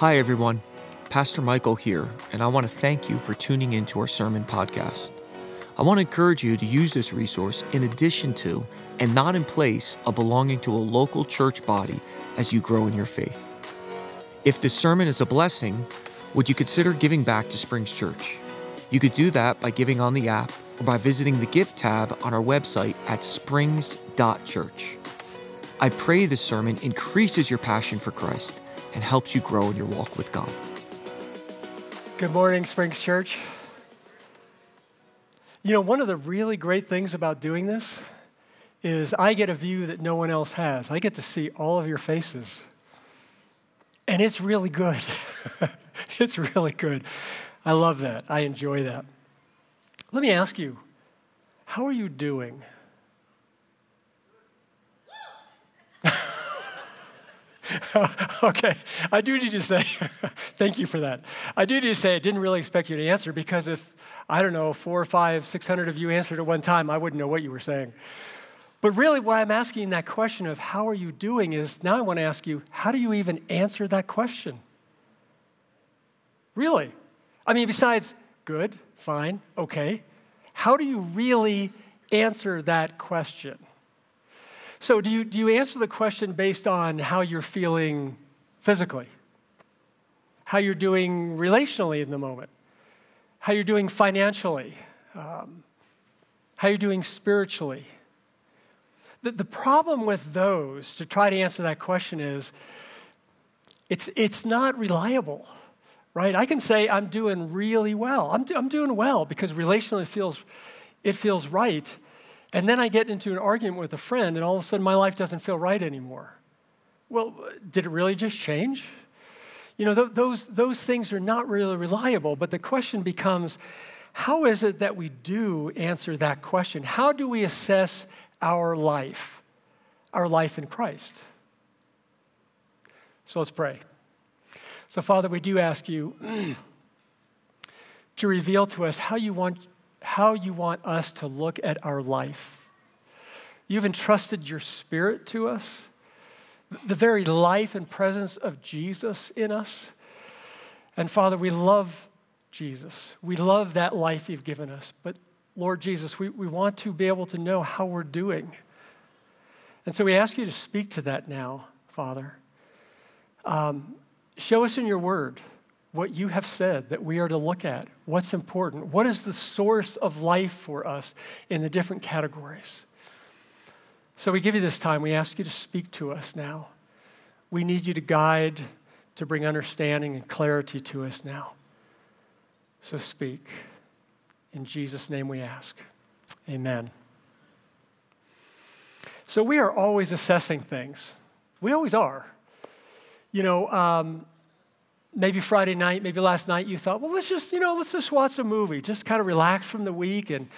Hi, everyone. Pastor Michael here, and I want to thank you for tuning into our sermon podcast. I want to encourage you to use this resource in addition to, and not in place of belonging to a local church body as you grow in your faith. If this sermon is a blessing, would you consider giving back to Springs Church? You could do that by giving on the app or by visiting the Gift tab on our website at springs.church. I pray this sermon increases your passion for Christ and helps you grow in your walk with God. Good morning, Springs Church. You know, one of the really great things about doing this is I get a view that no one else has. I get to see all of your faces. And it's really good. it's really good. I love that. I enjoy that. Let me ask you, how are you doing? okay, I do need to say, thank you for that. I do need to say, I didn't really expect you to answer because if, I don't know, four or five, six hundred of you answered at one time, I wouldn't know what you were saying. But really, why I'm asking that question of how are you doing is now I want to ask you, how do you even answer that question? Really? I mean, besides good, fine, okay, how do you really answer that question? So, do you, do you answer the question based on how you're feeling physically? How you're doing relationally in the moment? How you're doing financially? Um, how you're doing spiritually? The, the problem with those, to try to answer that question, is it's, it's not reliable, right? I can say I'm doing really well. I'm, I'm doing well because relationally feels, it feels right. And then I get into an argument with a friend, and all of a sudden my life doesn't feel right anymore. Well, did it really just change? You know, th- those, those things are not really reliable, but the question becomes how is it that we do answer that question? How do we assess our life, our life in Christ? So let's pray. So, Father, we do ask you to reveal to us how you want how you want us to look at our life. You've entrusted your spirit to us, the very life and presence of Jesus in us. And Father, we love Jesus. We love that life you've given us. But Lord Jesus, we, we want to be able to know how we're doing. And so we ask you to speak to that now, Father. Um, show us in your word what you have said that we are to look at, what's important, what is the source of life for us in the different categories. So we give you this time. We ask you to speak to us now. We need you to guide, to bring understanding and clarity to us now. So speak. In Jesus' name we ask. Amen. So we are always assessing things. We always are. You know, um, maybe Friday night, maybe last night, you thought, well, let's just, you know, let's just watch a movie, just kind of relax from the week. And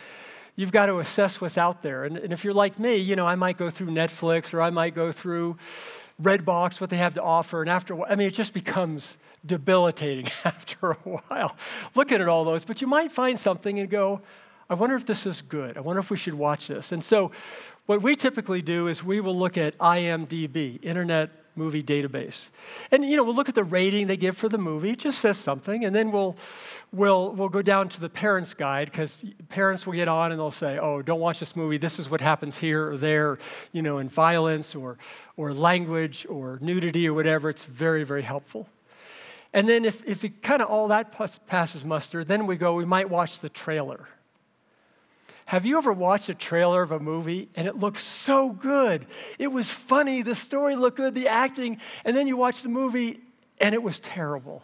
you've got to assess what's out there. And, and if you're like me, you know, I might go through Netflix or I might go through Redbox, what they have to offer. And after, I mean, it just becomes debilitating after a while looking at all those. But you might find something and go, I wonder if this is good. I wonder if we should watch this. And so, what we typically do is we will look at IMDb, Internet movie database. And you know, we'll look at the rating they give for the movie. It just says something, and then we'll we'll we'll go down to the parents' guide because parents will get on and they'll say, "Oh, don't watch this movie. This is what happens here or there, you know, in violence or or language or nudity or whatever." It's very very helpful. And then if if it kind of all that passes muster, then we go. We might watch the trailer have you ever watched a trailer of a movie and it looked so good? It was funny, the story looked good, the acting, and then you watch the movie and it was terrible.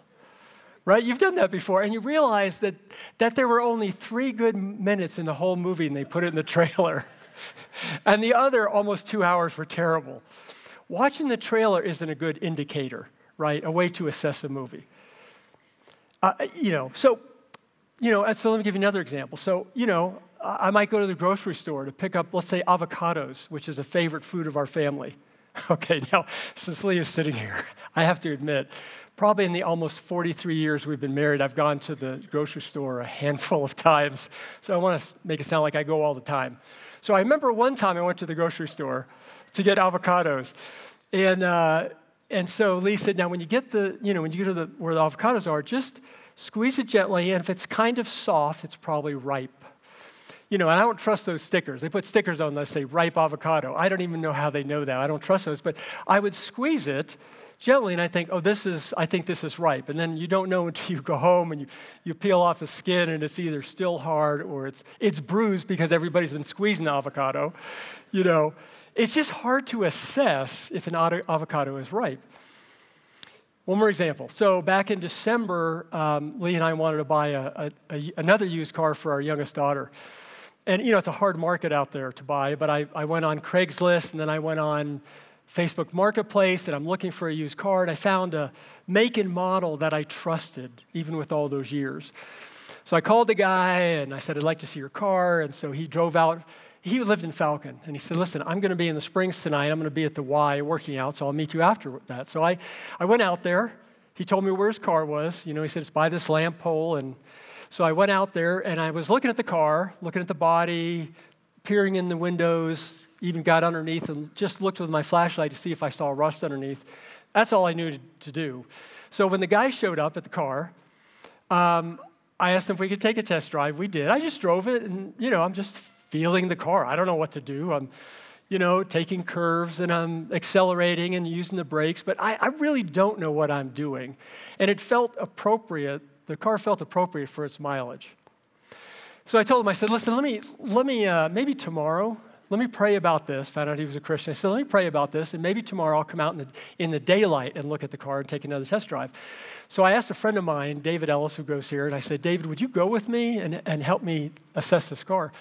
Right? You've done that before, and you realize that, that there were only three good minutes in the whole movie and they put it in the trailer. and the other almost two hours were terrible. Watching the trailer isn't a good indicator, right? A way to assess a movie. Uh, you know, so, you know, so let me give you another example. So, you know, I might go to the grocery store to pick up, let's say, avocados, which is a favorite food of our family. Okay, now, since Lee is sitting here, I have to admit, probably in the almost 43 years we've been married, I've gone to the grocery store a handful of times. So I want to make it sound like I go all the time. So I remember one time I went to the grocery store to get avocados. And, uh, and so Lee said, now when you get the, you know, when you get to the, where the avocados are, just squeeze it gently, and if it's kind of soft, it's probably ripe. You know, and I don't trust those stickers. They put stickers on that say ripe avocado. I don't even know how they know that. I don't trust those, but I would squeeze it gently and I think, oh, this is, I think this is ripe. And then you don't know until you go home and you, you peel off the skin and it's either still hard or it's, it's bruised because everybody's been squeezing the avocado. You know, it's just hard to assess if an avocado is ripe. One more example. So back in December, um, Lee and I wanted to buy a, a, a, another used car for our youngest daughter. And you know, it's a hard market out there to buy, but I, I went on Craigslist and then I went on Facebook Marketplace and I'm looking for a used car and I found a make and model that I trusted, even with all those years. So I called the guy and I said, I'd like to see your car. And so he drove out he lived in Falcon, and he said, Listen, I'm going to be in the Springs tonight. I'm going to be at the Y working out, so I'll meet you after that. So I, I went out there. He told me where his car was. You know, he said, It's by this lamp pole. And so I went out there, and I was looking at the car, looking at the body, peering in the windows, even got underneath and just looked with my flashlight to see if I saw rust underneath. That's all I knew to do. So when the guy showed up at the car, um, I asked him if we could take a test drive. We did. I just drove it, and you know, I'm just feeling the car. I don't know what to do. I'm, you know, taking curves and I'm accelerating and using the brakes, but I, I really don't know what I'm doing. And it felt appropriate, the car felt appropriate for its mileage. So I told him, I said, listen, let me, let me uh, maybe tomorrow, let me pray about this. Found out he was a Christian. I said, let me pray about this, and maybe tomorrow I'll come out in the, in the daylight and look at the car and take another test drive. So I asked a friend of mine, David Ellis, who goes here, and I said, David, would you go with me and, and help me assess this car?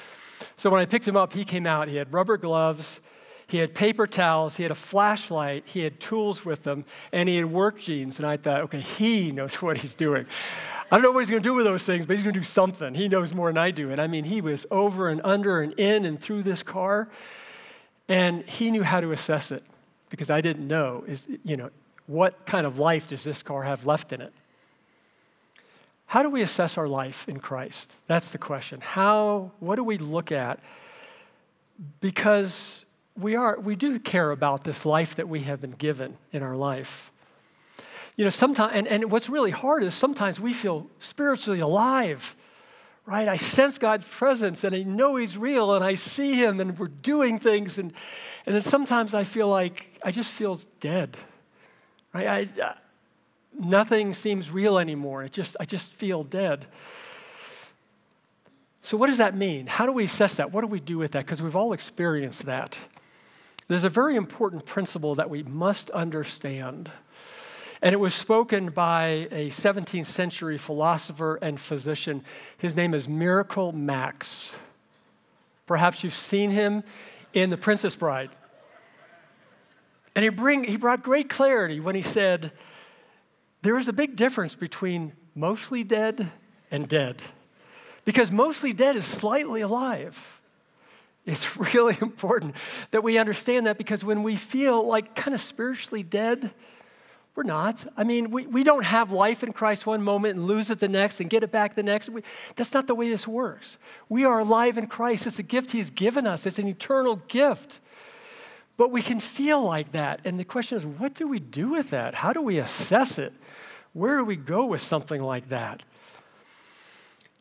So when I picked him up, he came out. He had rubber gloves, he had paper towels, he had a flashlight, he had tools with him, and he had work jeans. And I thought, okay, he knows what he's doing. I don't know what he's going to do with those things, but he's going to do something. He knows more than I do. And I mean, he was over and under and in and through this car, and he knew how to assess it because I didn't know is you know what kind of life does this car have left in it. How do we assess our life in Christ? That's the question. How, what do we look at? Because we, are, we do care about this life that we have been given in our life. You know, sometimes, and, and what's really hard is sometimes we feel spiritually alive, right? I sense God's presence and I know He's real and I see Him and we're doing things. And, and then sometimes I feel like I just feel dead, right? I, uh, nothing seems real anymore. It just, I just feel dead. So, what does that mean? How do we assess that? What do we do with that? Because we've all experienced that. There's a very important principle that we must understand. And it was spoken by a 17th century philosopher and physician. His name is Miracle Max. Perhaps you've seen him in The Princess Bride. And he, bring, he brought great clarity when he said, there is a big difference between mostly dead and dead. Because mostly dead is slightly alive. It's really important that we understand that because when we feel like kind of spiritually dead, we're not. I mean, we, we don't have life in Christ one moment and lose it the next and get it back the next. We, that's not the way this works. We are alive in Christ. It's a gift He's given us, it's an eternal gift. But we can feel like that. And the question is, what do we do with that? How do we assess it? Where do we go with something like that?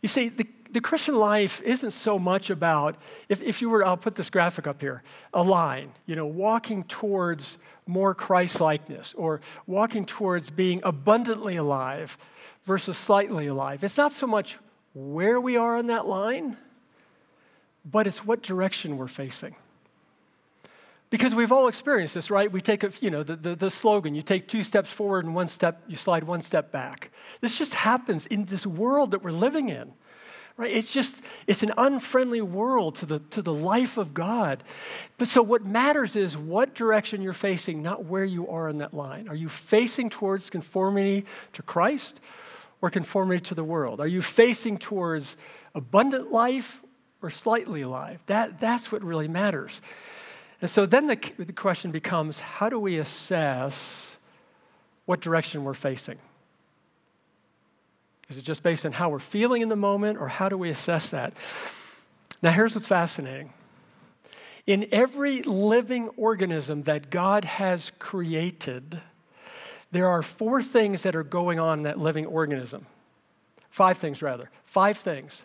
You see, the, the Christian life isn't so much about, if, if you were, I'll put this graphic up here, a line, you know, walking towards more Christ likeness or walking towards being abundantly alive versus slightly alive. It's not so much where we are on that line, but it's what direction we're facing. Because we've all experienced this, right? We take, a, you know, the, the, the, slogan, you take two steps forward and one step, you slide one step back. This just happens in this world that we're living in, right? It's just, it's an unfriendly world to the, to the life of God. But so what matters is what direction you're facing, not where you are in that line. Are you facing towards conformity to Christ or conformity to the world? Are you facing towards abundant life or slightly alive? That, that's what really matters. And so then the, the question becomes how do we assess what direction we're facing? Is it just based on how we're feeling in the moment, or how do we assess that? Now, here's what's fascinating. In every living organism that God has created, there are four things that are going on in that living organism. Five things, rather. Five things.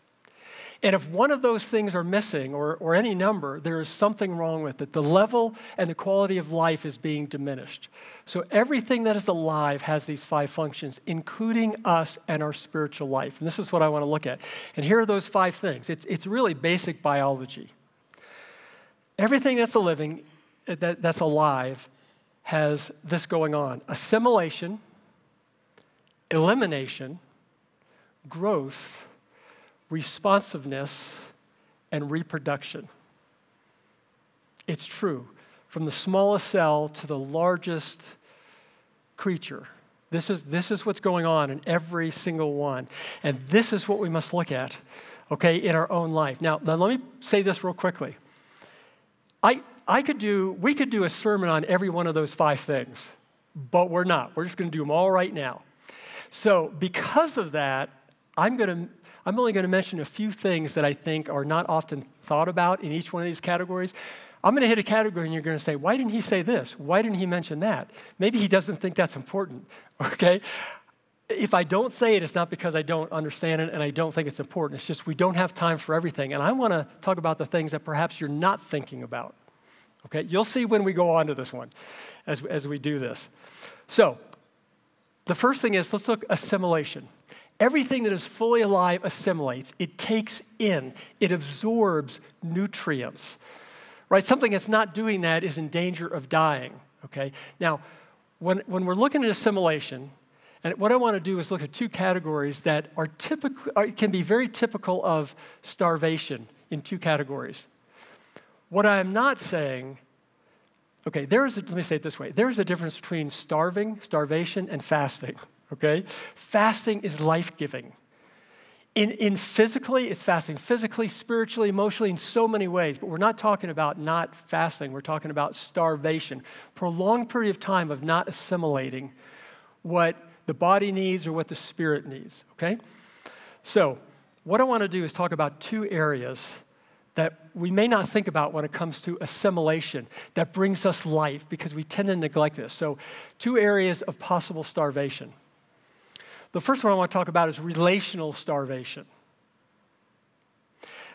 And if one of those things are missing, or, or any number, there is something wrong with it. The level and the quality of life is being diminished. So everything that is alive has these five functions, including us and our spiritual life. And this is what I want to look at. And here are those five things. It's, it's really basic biology. Everything that's a living, that, that's alive, has this going on assimilation, elimination, growth, responsiveness, and reproduction. It's true. From the smallest cell to the largest creature. This is, this is what's going on in every single one. And this is what we must look at, okay, in our own life. Now, now let me say this real quickly. I, I could do, we could do a sermon on every one of those five things, but we're not. We're just going to do them all right now. So, because of that, I'm going to I'm only going to mention a few things that I think are not often thought about in each one of these categories. I'm going to hit a category and you're going to say, why didn't he say this? Why didn't he mention that? Maybe he doesn't think that's important, okay? If I don't say it, it's not because I don't understand it and I don't think it's important. It's just we don't have time for everything. And I want to talk about the things that perhaps you're not thinking about. Okay, you'll see when we go on to this one as, as we do this. So, the first thing is let's look assimilation. Everything that is fully alive assimilates, it takes in, it absorbs nutrients. Right? Something that's not doing that is in danger of dying. Okay? Now, when, when we're looking at assimilation, and what I want to do is look at two categories that are typical, are, uh, can be very typical of starvation in two categories. What I am not saying, okay, there is, a, let me say it this way there is a difference between starving, starvation, and fasting okay? Fasting is life giving. In, in physically, it's fasting physically, spiritually, emotionally, in so many ways. But we're not talking about not fasting. We're talking about starvation, prolonged period of time of not assimilating what the body needs or what the spirit needs. Okay, so what I want to do is talk about two areas that we may not think about when it comes to assimilation that brings us life because we tend to neglect this. So, two areas of possible starvation. The first one I want to talk about is relational starvation.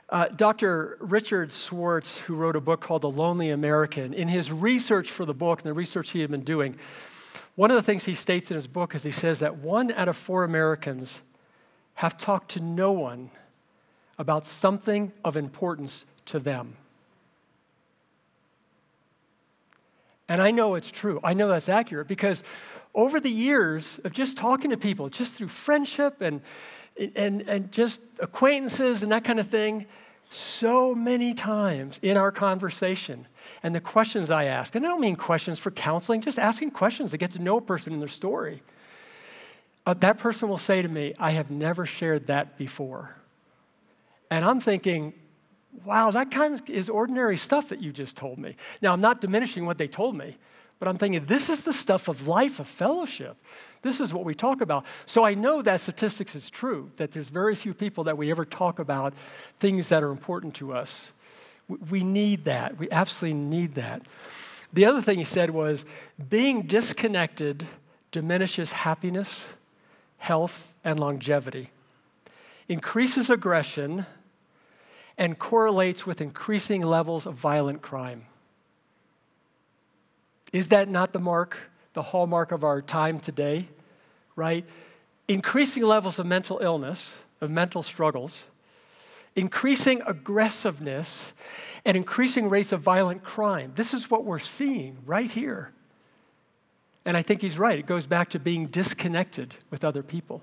Uh, Dr. Richard Schwartz, who wrote a book called The Lonely American, in his research for the book and the research he had been doing, one of the things he states in his book is he says that one out of four Americans have talked to no one about something of importance to them. And I know it's true. I know that's accurate because over the years of just talking to people, just through friendship and, and, and just acquaintances and that kind of thing, so many times in our conversation and the questions I ask, and I don't mean questions for counseling, just asking questions to get to know a person and their story. Uh, that person will say to me, I have never shared that before. And I'm thinking, wow, that kind of is ordinary stuff that you just told me. Now, I'm not diminishing what they told me, but I'm thinking, this is the stuff of life, of fellowship. This is what we talk about. So I know that statistics is true, that there's very few people that we ever talk about things that are important to us. We need that. We absolutely need that. The other thing he said was being disconnected diminishes happiness, health, and longevity, increases aggression, and correlates with increasing levels of violent crime. Is that not the mark, the hallmark of our time today? Right? Increasing levels of mental illness, of mental struggles, increasing aggressiveness, and increasing rates of violent crime. This is what we're seeing right here. And I think he's right. It goes back to being disconnected with other people.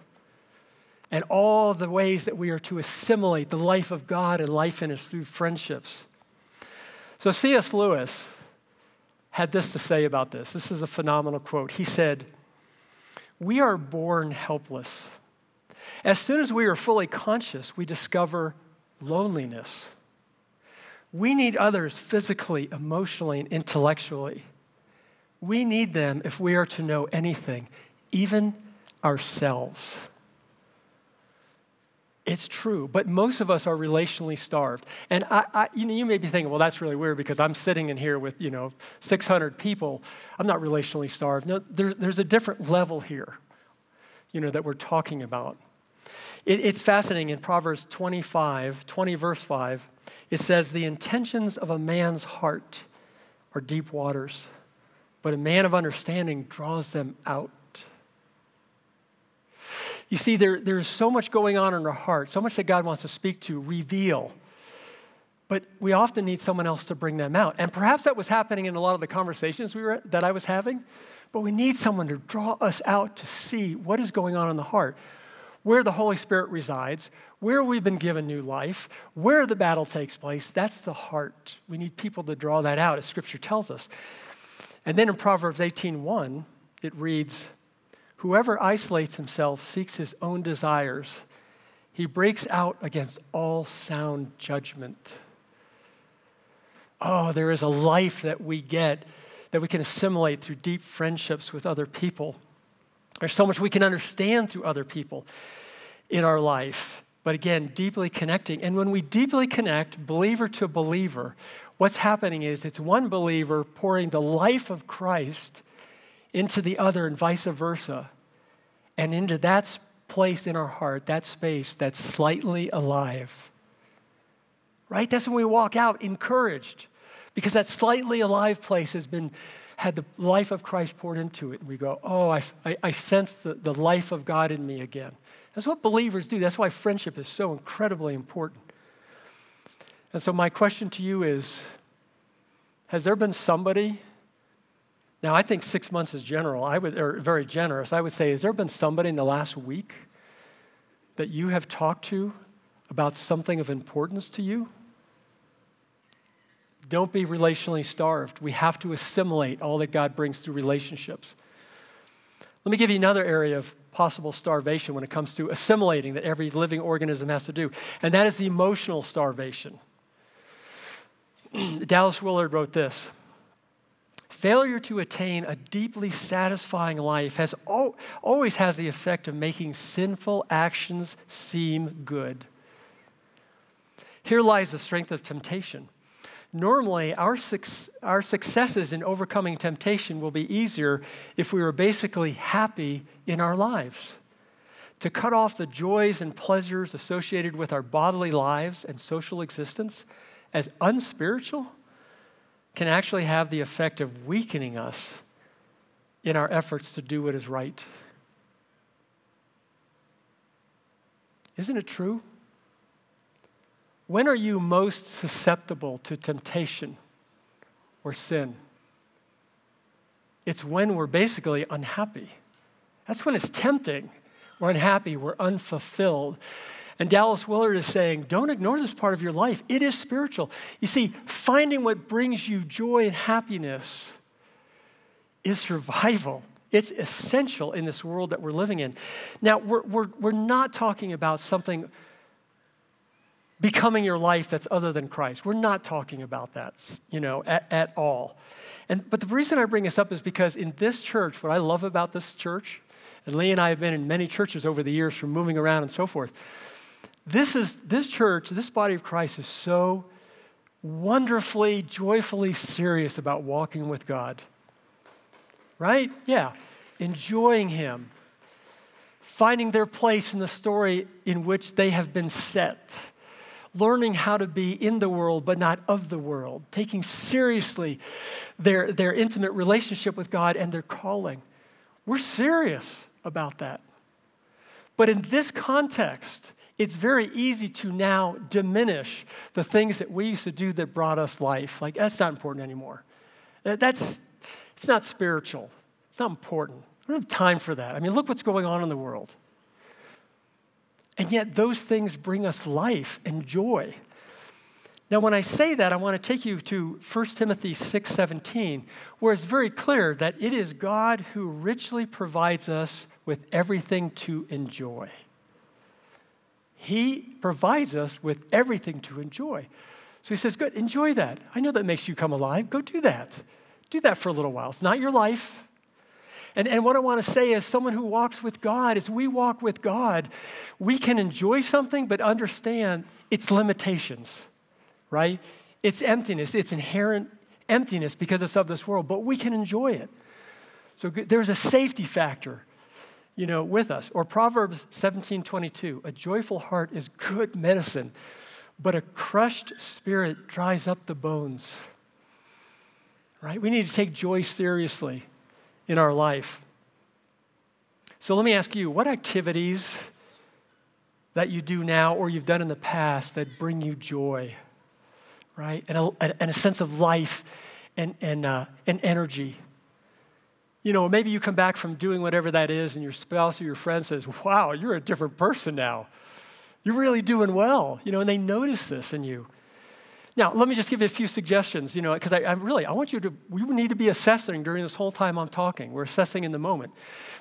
And all the ways that we are to assimilate the life of God and life in us through friendships. So, C.S. Lewis, had this to say about this. This is a phenomenal quote. He said, We are born helpless. As soon as we are fully conscious, we discover loneliness. We need others physically, emotionally, and intellectually. We need them if we are to know anything, even ourselves. It's true, but most of us are relationally starved. And I, I, you, know, you may be thinking, well, that's really weird because I'm sitting in here with, you know, 600 people. I'm not relationally starved. No, there, there's a different level here, you know, that we're talking about. It, it's fascinating. In Proverbs 25, 20, verse 5, it says, The intentions of a man's heart are deep waters, but a man of understanding draws them out. You see, there, there's so much going on in our heart, so much that God wants to speak to, reveal. But we often need someone else to bring them out. And perhaps that was happening in a lot of the conversations we were, that I was having. But we need someone to draw us out to see what is going on in the heart, where the Holy Spirit resides, where we've been given new life, where the battle takes place. That's the heart. We need people to draw that out, as Scripture tells us. And then in Proverbs 18:1, it reads, Whoever isolates himself seeks his own desires. He breaks out against all sound judgment. Oh, there is a life that we get that we can assimilate through deep friendships with other people. There's so much we can understand through other people in our life. But again, deeply connecting. And when we deeply connect, believer to believer, what's happening is it's one believer pouring the life of Christ into the other and vice versa. And into that place in our heart, that space that's slightly alive. Right? That's when we walk out encouraged because that slightly alive place has been had the life of Christ poured into it. And we go, oh, I, I, I sense the, the life of God in me again. That's what believers do. That's why friendship is so incredibly important. And so, my question to you is Has there been somebody now, I think six months is general. I would, or very generous. I would say, has there been somebody in the last week that you have talked to about something of importance to you? Don't be relationally starved. We have to assimilate all that God brings through relationships. Let me give you another area of possible starvation when it comes to assimilating that every living organism has to do, and that is the emotional starvation. Dallas Willard wrote this failure to attain a deeply satisfying life has al- always has the effect of making sinful actions seem good. Here lies the strength of temptation. Normally, our, our successes in overcoming temptation will be easier if we were basically happy in our lives. To cut off the joys and pleasures associated with our bodily lives and social existence as unspiritual can actually have the effect of weakening us in our efforts to do what is right. Isn't it true? When are you most susceptible to temptation or sin? It's when we're basically unhappy. That's when it's tempting. We're unhappy, we're unfulfilled. And Dallas Willard is saying, don't ignore this part of your life. It is spiritual. You see, finding what brings you joy and happiness is survival. It's essential in this world that we're living in. Now, we're, we're, we're not talking about something becoming your life that's other than Christ. We're not talking about that, you know, at, at all. And, but the reason I bring this up is because in this church, what I love about this church, and Lee and I have been in many churches over the years from moving around and so forth, this is this church, this body of Christ is so wonderfully, joyfully serious about walking with God. Right? Yeah. Enjoying Him. Finding their place in the story in which they have been set. Learning how to be in the world but not of the world. Taking seriously their, their intimate relationship with God and their calling. We're serious about that. But in this context, it's very easy to now diminish the things that we used to do that brought us life. Like, that's not important anymore. That's, it's not spiritual. It's not important. I don't have time for that. I mean, look what's going on in the world. And yet, those things bring us life and joy. Now, when I say that, I want to take you to 1 Timothy 6 17, where it's very clear that it is God who richly provides us with everything to enjoy. He provides us with everything to enjoy. So he says, Good, enjoy that. I know that makes you come alive. Go do that. Do that for a little while. It's not your life. And, and what I want to say is someone who walks with God, as we walk with God, we can enjoy something but understand its limitations, right? Its emptiness, its inherent emptiness because it's of this world, but we can enjoy it. So there's a safety factor, you know, with us. Or Proverbs 17:22, a joyful heart is good medicine, but a crushed spirit dries up the bones. Right? We need to take joy seriously in our life. So let me ask you, what activities that you do now or you've done in the past that bring you joy? right? And a, and a sense of life and, and, uh, and energy. You know, maybe you come back from doing whatever that is, and your spouse or your friend says, Wow, you're a different person now. You're really doing well, you know, and they notice this in you. Now, let me just give you a few suggestions, you know, because I, I, really, I want you to, we need to be assessing during this whole time I'm talking. We're assessing in the moment.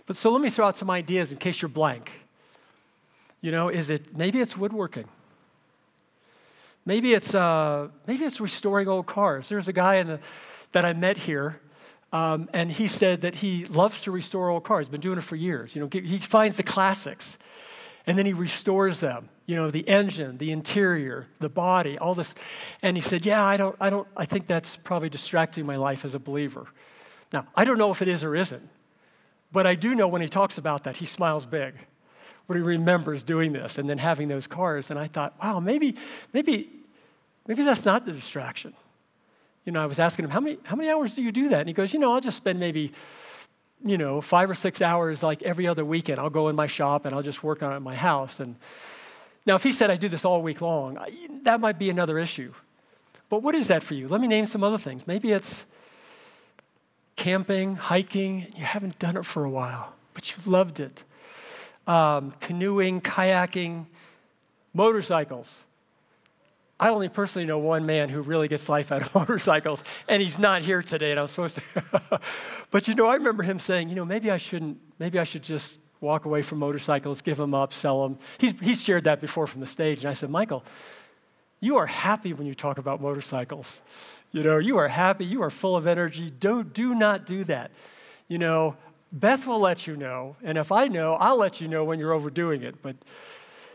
But so let me throw out some ideas in case you're blank. You know, is it, maybe it's woodworking. Maybe it's, uh, maybe it's restoring old cars. There's a guy the, that I met here, um, and he said that he loves to restore old cars. Been doing it for years. You know, he finds the classics, and then he restores them. You know, the engine, the interior, the body, all this. And he said, "Yeah, I don't, I don't, I think that's probably distracting my life as a believer." Now, I don't know if it is or isn't, but I do know when he talks about that, he smiles big when he remembers doing this and then having those cars. And I thought, wow, maybe, maybe Maybe that's not the distraction. You know, I was asking him, how many, how many hours do you do that? And he goes, you know, I'll just spend maybe, you know, five or six hours like every other weekend. I'll go in my shop and I'll just work on it in my house. And now, if he said I do this all week long, that might be another issue. But what is that for you? Let me name some other things. Maybe it's camping, hiking, you haven't done it for a while, but you've loved it. Um, canoeing, kayaking, motorcycles. I only personally know one man who really gets life out of motorcycles, and he's not here today, and I was supposed to. but you know, I remember him saying, you know, maybe I shouldn't, maybe I should just walk away from motorcycles, give them up, sell them. He's, he's shared that before from the stage, and I said, Michael, you are happy when you talk about motorcycles. You know, you are happy, you are full of energy. Don't, do not do that. You know, Beth will let you know, and if I know, I'll let you know when you're overdoing it. But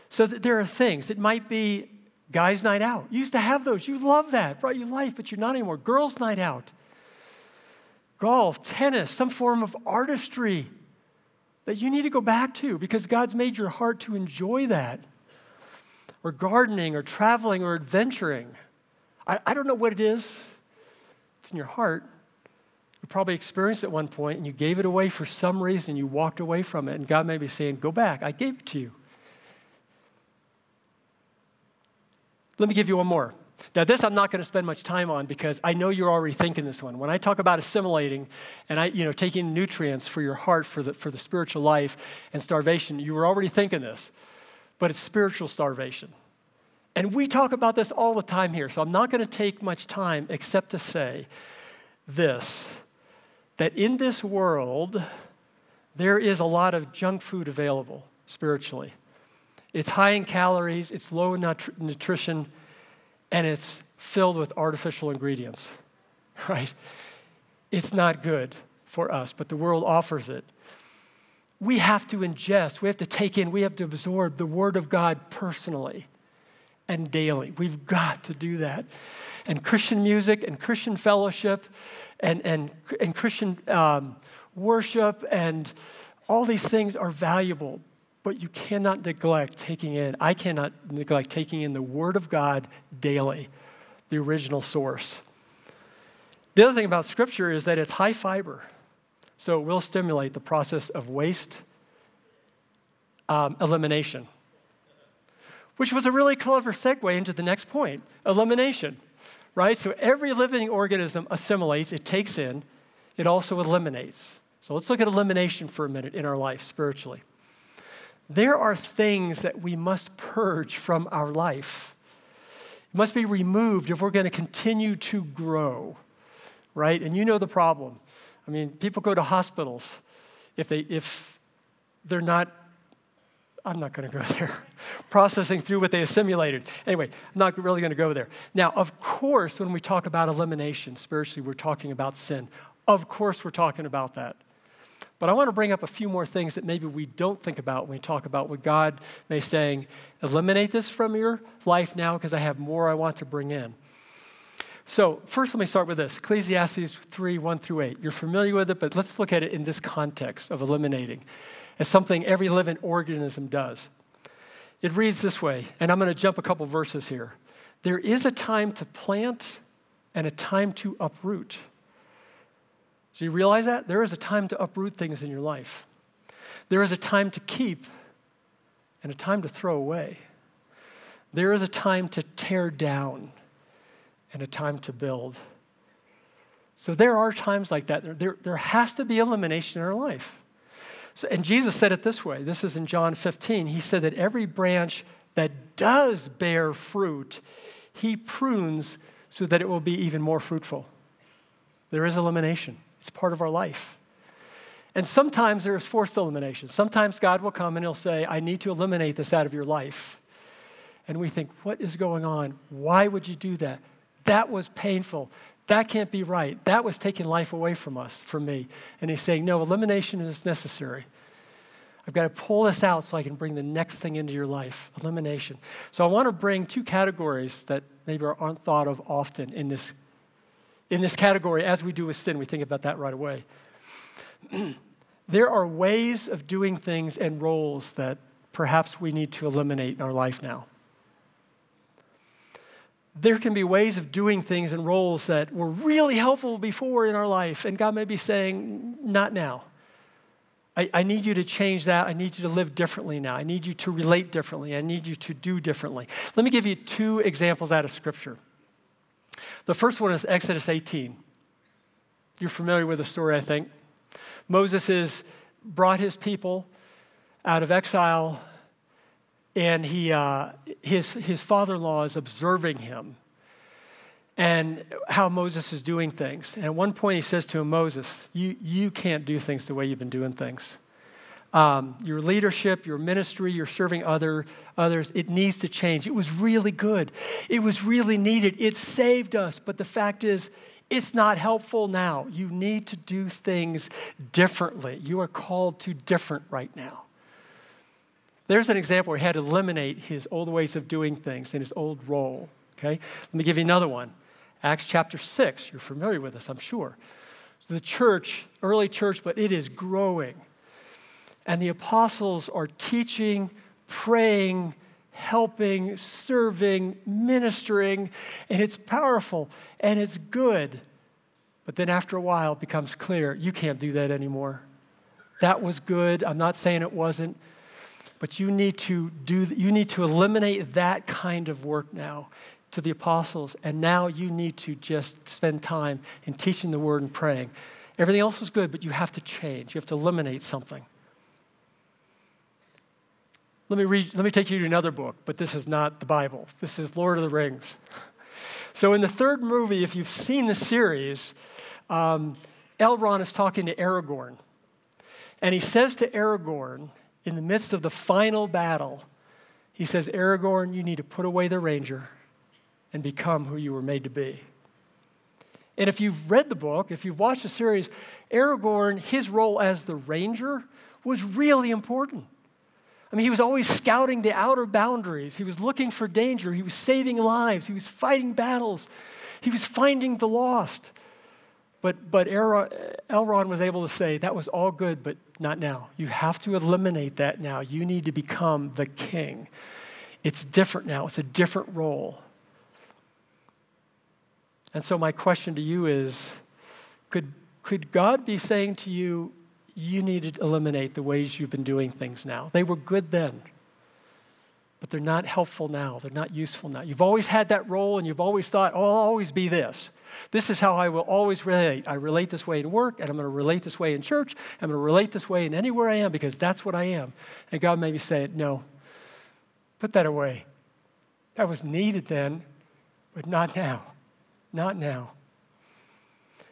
so there are things. It might be Guys' night out. You used to have those. You love that. Brought you life, but you're not anymore. Girls' night out. Golf, tennis, some form of artistry that you need to go back to because God's made your heart to enjoy that. Or gardening, or traveling, or adventuring. I, I don't know what it is. It's in your heart. You probably experienced it at one point and you gave it away for some reason. You walked away from it, and God may be saying, Go back. I gave it to you. Let me give you one more. Now, this I'm not going to spend much time on because I know you're already thinking this one. When I talk about assimilating and I, you know, taking nutrients for your heart, for the, for the spiritual life and starvation, you were already thinking this, but it's spiritual starvation. And we talk about this all the time here, so I'm not going to take much time except to say this that in this world, there is a lot of junk food available spiritually. It's high in calories, it's low in nutri- nutrition, and it's filled with artificial ingredients, right? It's not good for us, but the world offers it. We have to ingest, we have to take in, we have to absorb the Word of God personally and daily. We've got to do that. And Christian music and Christian fellowship and, and, and Christian um, worship and all these things are valuable, but you cannot neglect taking in, I cannot neglect taking in the Word of God daily, the original source. The other thing about Scripture is that it's high fiber, so it will stimulate the process of waste um, elimination, which was a really clever segue into the next point elimination, right? So every living organism assimilates, it takes in, it also eliminates. So let's look at elimination for a minute in our life spiritually there are things that we must purge from our life. It must be removed if we're going to continue to grow, right? And you know the problem. I mean, people go to hospitals if, they, if they're not, I'm not going to go there, processing through what they assimilated. Anyway, I'm not really going to go there. Now, of course, when we talk about elimination spiritually, we're talking about sin. Of course, we're talking about that. But I want to bring up a few more things that maybe we don't think about when we talk about what God may saying, eliminate this from your life now because I have more I want to bring in. So, first, let me start with this Ecclesiastes 3 1 through 8. You're familiar with it, but let's look at it in this context of eliminating as something every living organism does. It reads this way, and I'm going to jump a couple verses here. There is a time to plant and a time to uproot. So you realize that? There is a time to uproot things in your life. There is a time to keep and a time to throw away. There is a time to tear down and a time to build. So there are times like that. There, there, there has to be elimination in our life. So, and Jesus said it this way this is in John 15. He said that every branch that does bear fruit, he prunes so that it will be even more fruitful. There is elimination, it's part of our life. And sometimes there is forced elimination. Sometimes God will come and He'll say, I need to eliminate this out of your life. And we think, what is going on? Why would you do that? That was painful. That can't be right. That was taking life away from us, from me. And He's saying, no, elimination is necessary. I've got to pull this out so I can bring the next thing into your life elimination. So I want to bring two categories that maybe aren't thought of often in this, in this category as we do with sin. We think about that right away. there are ways of doing things and roles that perhaps we need to eliminate in our life now. There can be ways of doing things and roles that were really helpful before in our life, and God may be saying, not now. I, I, need you to change that. I need you to live differently now. I need you to relate differently. I need you to do differently. Let me give you two examples out of Scripture. The first one is Exodus 18. You're familiar with the story, I think. Moses has brought his people out of exile, and he, uh, his, his father in law is observing him and how Moses is doing things. And at one point, he says to him, Moses, you, you can't do things the way you've been doing things. Um, your leadership, your ministry, you're serving other, others, it needs to change. It was really good. It was really needed. It saved us. But the fact is, it's not helpful now. You need to do things differently. You are called to different right now. There's an example where he had to eliminate his old ways of doing things in his old role. Okay? Let me give you another one. Acts chapter 6. You're familiar with this, I'm sure. So the church, early church, but it is growing. And the apostles are teaching, praying, helping, serving, ministering, and it's powerful and it's good. But then after a while, it becomes clear you can't do that anymore. That was good. I'm not saying it wasn't, but you need to do you need to eliminate that kind of work now to the apostles, and now you need to just spend time in teaching the word and praying. Everything else is good, but you have to change. You have to eliminate something. Let me, read, let me take you to another book, but this is not the Bible. This is Lord of the Rings. So, in the third movie, if you've seen the series, um, Elrond is talking to Aragorn. And he says to Aragorn, in the midst of the final battle, he says, Aragorn, you need to put away the ranger and become who you were made to be. And if you've read the book, if you've watched the series, Aragorn, his role as the ranger was really important. I mean, he was always scouting the outer boundaries. He was looking for danger. He was saving lives. He was fighting battles. He was finding the lost. But, but Elrond was able to say, that was all good, but not now. You have to eliminate that now. You need to become the king. It's different now, it's a different role. And so, my question to you is could, could God be saying to you, you need to eliminate the ways you've been doing things now? They were good then, but they're not helpful now. They're not useful now. You've always had that role and you've always thought, oh, I'll always be this. This is how I will always relate. I relate this way in work, and I'm going to relate this way in church. I'm going to relate this way in anywhere I am because that's what I am. And God may be saying, no, put that away. That was needed then, but not now. Not now.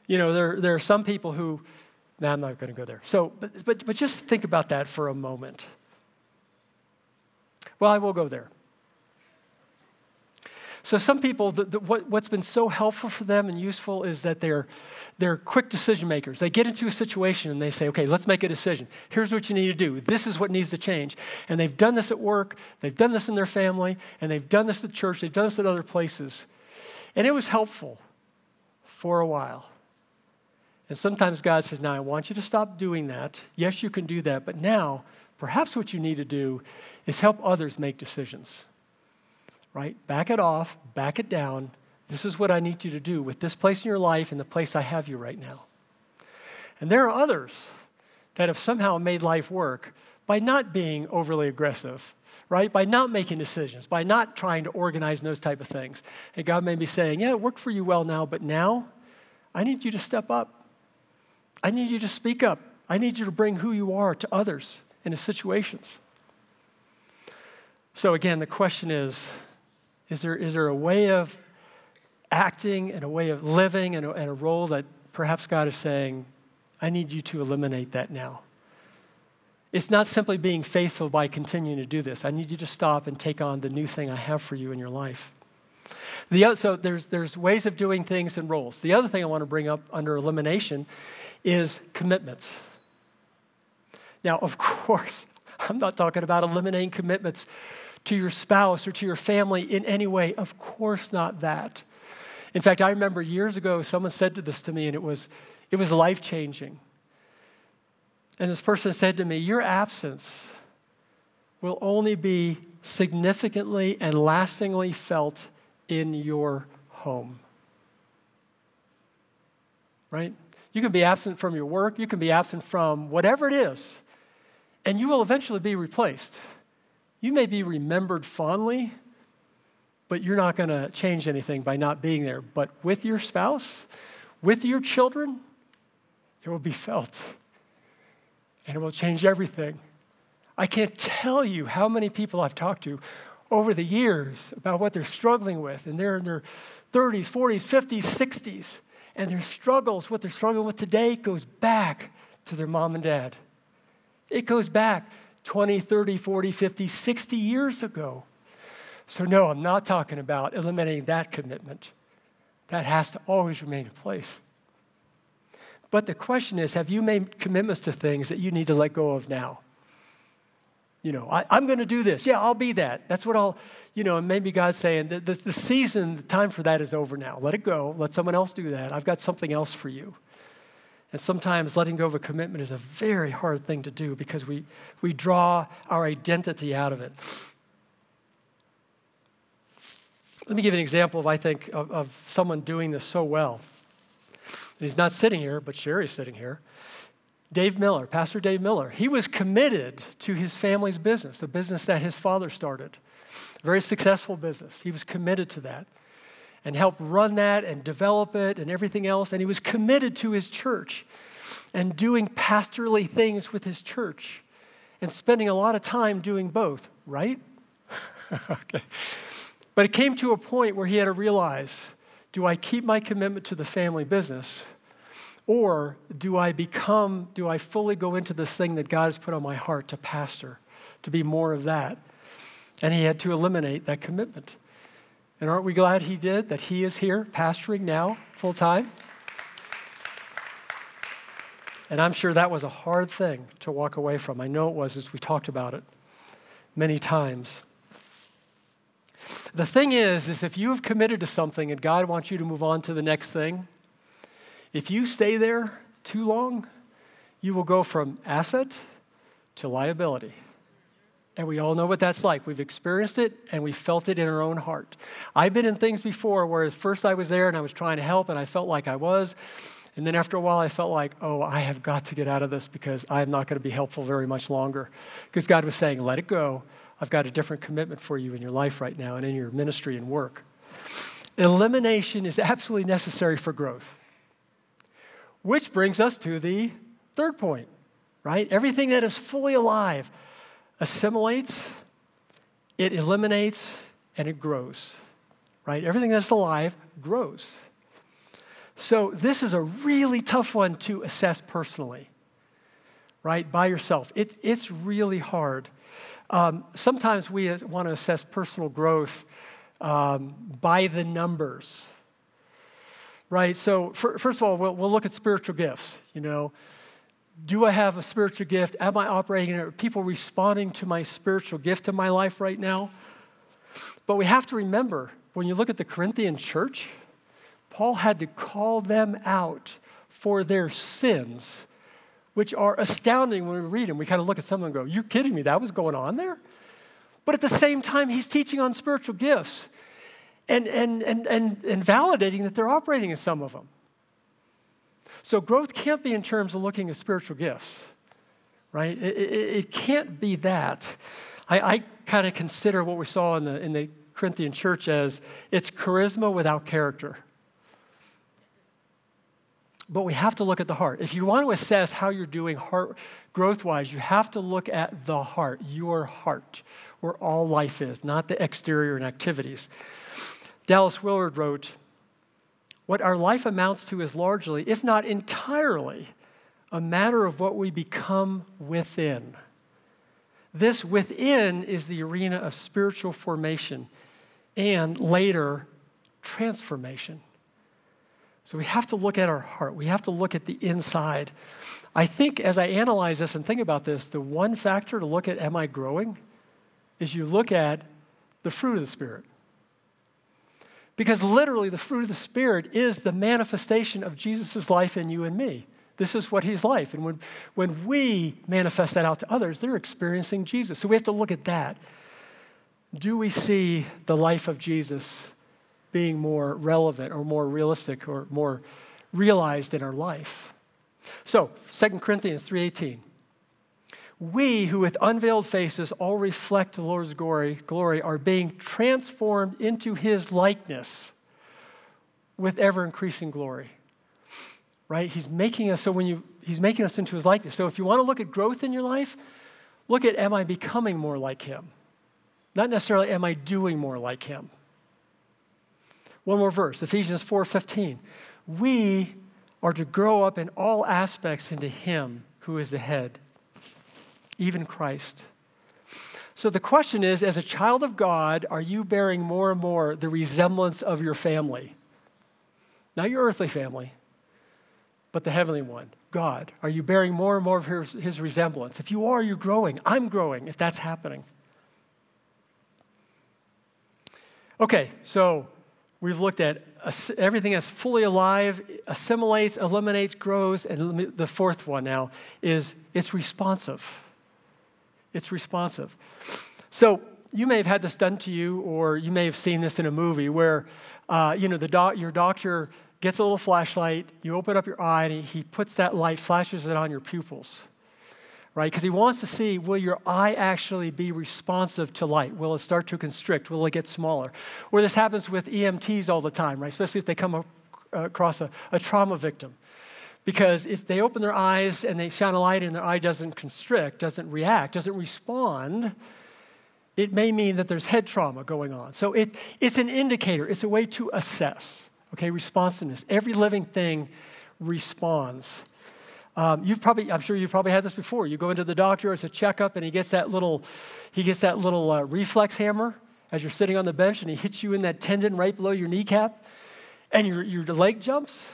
You know, there, there are some people who, now I'm not going to go there. So, but, but, but just think about that for a moment. Well, I will go there. So some people, the, the, what, what's been so helpful for them and useful is that they're, they're quick decision makers. They get into a situation and they say, okay, let's make a decision. Here's what you need to do. This is what needs to change. And they've done this at work, they've done this in their family, and they've done this at church, they've done this at other places. And it was helpful for a while. And sometimes God says, Now I want you to stop doing that. Yes, you can do that, but now perhaps what you need to do is help others make decisions right? Back it off, back it down. This is what I need you to do with this place in your life and the place I have you right now. And there are others that have somehow made life work by not being overly aggressive, right? By not making decisions, by not trying to organize those type of things. And God may be saying, yeah, it worked for you well now, but now I need you to step up. I need you to speak up. I need you to bring who you are to others in situations. So again, the question is, is there, is there a way of acting and a way of living and a, and a role that perhaps God is saying, I need you to eliminate that now? It's not simply being faithful by continuing to do this. I need you to stop and take on the new thing I have for you in your life. The, so there's, there's ways of doing things and roles. The other thing I want to bring up under elimination is commitments. Now, of course, I'm not talking about eliminating commitments to your spouse or to your family in any way. Of course, not that. In fact, I remember years ago someone said this to me, and it was, it was life changing. And this person said to me, Your absence will only be significantly and lastingly felt in your home. Right? You can be absent from your work, you can be absent from whatever it is, and you will eventually be replaced. You may be remembered fondly, but you're not going to change anything by not being there. But with your spouse, with your children, it will be felt. And it will change everything. I can't tell you how many people I've talked to over the years about what they're struggling with. And they're in their 30s, 40s, 50s, 60s. And their struggles, what they're struggling with today, goes back to their mom and dad. It goes back 20, 30, 40, 50, 60 years ago. So, no, I'm not talking about eliminating that commitment. That has to always remain in place. But the question is have you made commitments to things that you need to let go of now? You know, I, am going to do this. Yeah, I'll be that. That's what I'll, you know, and maybe God's saying the, the, the season, the time for that is over now. Let it go. Let someone else do that. I've got something else for you. And sometimes letting go of a commitment is a very hard thing to do because we, we draw our identity out of it. Let me give an example of, I think, of, of someone doing this so well. And he's not sitting here, but Sherry's sitting here. Dave Miller, Pastor Dave Miller, he was committed to his family's business, the business that his father started. Very successful business. He was committed to that and helped run that and develop it and everything else. And he was committed to his church and doing pastorally things with his church and spending a lot of time doing both, right? okay. But it came to a point where he had to realize do I keep my commitment to the family business? Or do I become, do I fully go into this thing that God has put on my heart to pastor, to be more of that? And he had to eliminate that commitment. And aren't we glad he did, that he is here pastoring now full time? And I'm sure that was a hard thing to walk away from. I know it was as we talked about it many times. The thing is, is if you have committed to something and God wants you to move on to the next thing, if you stay there too long, you will go from asset to liability. And we all know what that's like. We've experienced it and we felt it in our own heart. I've been in things before where at first I was there and I was trying to help and I felt like I was. And then after a while, I felt like, oh, I have got to get out of this because I'm not going to be helpful very much longer. Because God was saying, let it go. I've got a different commitment for you in your life right now and in your ministry and work. Elimination is absolutely necessary for growth. Which brings us to the third point, right? Everything that is fully alive assimilates, it eliminates, and it grows, right? Everything that's alive grows. So, this is a really tough one to assess personally, right? By yourself. It, it's really hard. Um, sometimes we want to assess personal growth um, by the numbers. Right? So, for, first of all, we'll, we'll look at spiritual gifts. You know, do I have a spiritual gift? Am I operating? Are people responding to my spiritual gift in my life right now? But we have to remember when you look at the Corinthian church, Paul had to call them out for their sins, which are astounding when we read them. We kind of look at some and go, You kidding me? That was going on there? But at the same time, he's teaching on spiritual gifts and, and, and, and, and validating that they're operating in some of them. So growth can't be in terms of looking at spiritual gifts, right? It, it, it can't be that. I, I kind of consider what we saw in the, in the Corinthian church as it's charisma without character. But we have to look at the heart. If you want to assess how you're doing heart growth wise, you have to look at the heart, your heart, where all life is, not the exterior and activities. Dallas Willard wrote, What our life amounts to is largely, if not entirely, a matter of what we become within. This within is the arena of spiritual formation and later transformation. So we have to look at our heart. We have to look at the inside. I think as I analyze this and think about this, the one factor to look at am I growing is you look at the fruit of the Spirit. Because literally, the fruit of the Spirit is the manifestation of Jesus' life in you and me. This is what he's like. And when, when we manifest that out to others, they're experiencing Jesus. So we have to look at that. Do we see the life of Jesus being more relevant or more realistic or more realized in our life? So, 2 Corinthians 3:18. We who with unveiled faces all reflect the Lord's glory, glory are being transformed into his likeness with ever increasing glory right? He's making us so when you he's making us into his likeness. So if you want to look at growth in your life, look at am I becoming more like him? Not necessarily am I doing more like him. One more verse, Ephesians 4:15. We are to grow up in all aspects into him who is the head, even Christ. So the question is as a child of God, are you bearing more and more the resemblance of your family? Not your earthly family, but the heavenly one, God? Are you bearing more and more of his, his resemblance? If you are, you're growing. I'm growing if that's happening. Okay, so we've looked at everything that's fully alive, assimilates, eliminates, grows, and the fourth one now is it's responsive. It's responsive. So you may have had this done to you, or you may have seen this in a movie where, uh, you know, the doc- your doctor gets a little flashlight, you open up your eye, and he puts that light, flashes it on your pupils, right? Because he wants to see will your eye actually be responsive to light? Will it start to constrict? Will it get smaller? Or this happens with EMTs all the time, right? Especially if they come across a, a trauma victim. Because if they open their eyes and they shine a light and their eye doesn't constrict, doesn't react, doesn't respond, it may mean that there's head trauma going on. So it, it's an indicator, it's a way to assess. Okay, responsiveness. Every living thing responds. Um, you've probably, I'm sure you've probably had this before. You go into the doctor, it's a checkup, and he gets that little, he gets that little uh, reflex hammer as you're sitting on the bench, and he hits you in that tendon right below your kneecap, and your, your leg jumps.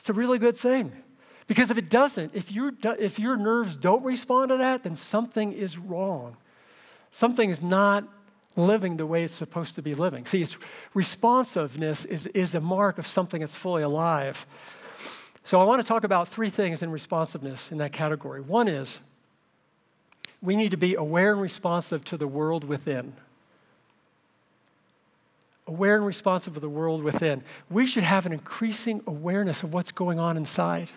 It's a really good thing. Because if it doesn't, if, you if your nerves don't respond to that, then something is wrong. Something is not living the way it's supposed to be living. See, it's responsiveness is, is a mark of something that's fully alive. So I want to talk about three things in responsiveness in that category. One is we need to be aware and responsive to the world within. Aware and responsive to the world within. We should have an increasing awareness of what's going on inside.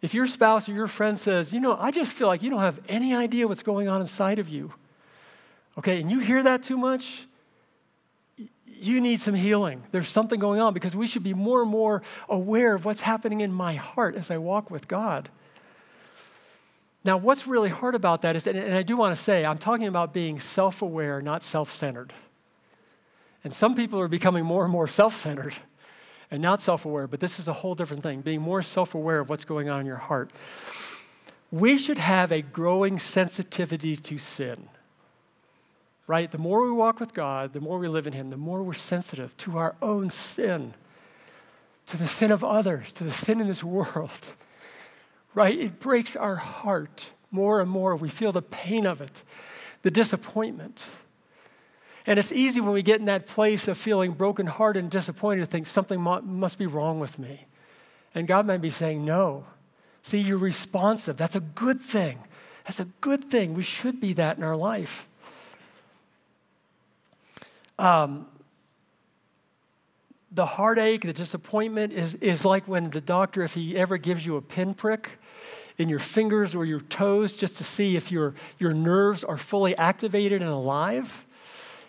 If your spouse or your friend says, you know, I just feel like you don't have any idea what's going on inside of you, Okay, and you hear that too much, you need some healing. There's something going on because we should be more and more aware of what's happening in my heart as I walk with God. Now, what's really hard about that is, and I do want to say, I'm talking about being self aware, not self centered. And some people are becoming more and more self centered and not self aware, but this is a whole different thing being more self aware of what's going on in your heart. We should have a growing sensitivity to sin. right? The more we walk with God, the more we live in Him, the more we're sensitive to our own sin, to the sin of others, to the sin in this world, right? It breaks our heart more and more. We feel the pain of it, the disappointment. And it's easy when we get in that place of feeling brokenhearted and disappointed to think something must be wrong with me. And God might be saying, No. See, you're responsive. That's a good thing. That's a good thing. We should be that in our life. Um, the heartache, the disappointment is, is like when the doctor, if he ever gives you a pinprick in your fingers or your toes just to see if your, your nerves are fully activated and alive.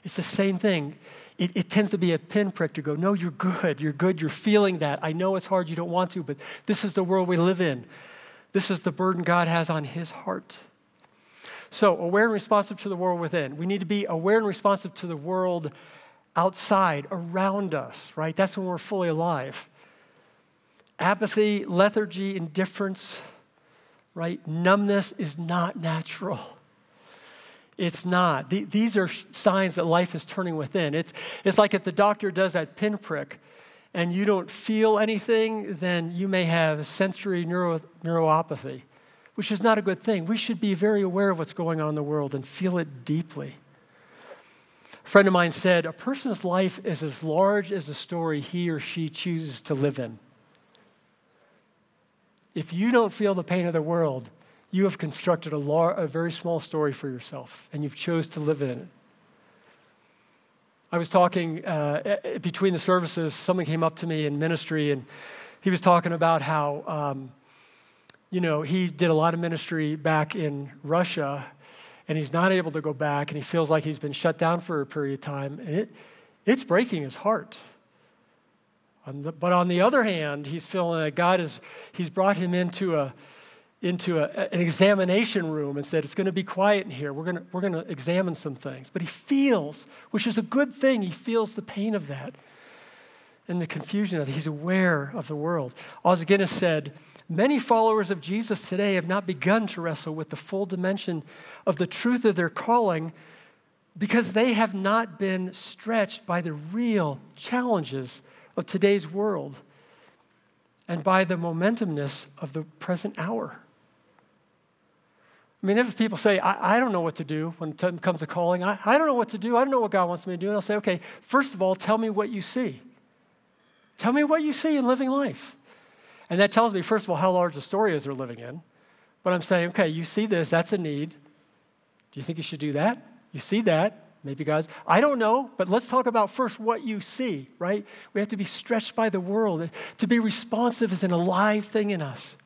It's the same thing. It, it, tends to be a pinprick to go, no, you're good, you're good, you're feeling that. I know it's hard, you don't want to, but this is the world we live in. This is the burden God has on his heart. So, aware and responsive to the world within. We need to be aware and responsive to the world outside, around us, right? That's when we're fully alive. Apathy, lethargy, indifference, right? Numbness is not natural. It's not. These are signs that life is turning within. It's, it's like if the doctor does that pinprick and you don't feel anything, then you may have sensory neuro, neuropathy, which is not a good thing. We should be very aware of what's going on in the world and feel it deeply. A friend of mine said, A person's life is as large as the story he or she chooses to live in. If you don't feel the pain of the world, you have constructed a, lar- a very small story for yourself, and you've chose to live in it. I was talking uh, between the services, someone came up to me in ministry, and he was talking about how, um, you know, he did a lot of ministry back in Russia, and he's not able to go back, and he feels like he's been shut down for a period of time, and it, it's breaking his heart. On the, but on the other hand, he's feeling that God has he's brought him into a into a, an examination room and said, It's going to be quiet in here. We're going to, we're going to examine some things. But he feels, which is a good thing, he feels the pain of that and the confusion of it. He's aware of the world. Os Guinness said, Many followers of Jesus today have not begun to wrestle with the full dimension of the truth of their calling because they have not been stretched by the real challenges of today's world and by the momentumness of the present hour. I mean, if people say, I, I don't know what to do when it comes to calling, I, I don't know what to do, I don't know what God wants me to do, and I'll say, okay, first of all, tell me what you see. Tell me what you see in living life. And that tells me, first of all, how large the story is they're living in. But I'm saying, okay, you see this, that's a need. Do you think you should do that? You see that, maybe God's. I don't know, but let's talk about first what you see, right? We have to be stretched by the world. To be responsive is an alive thing in us.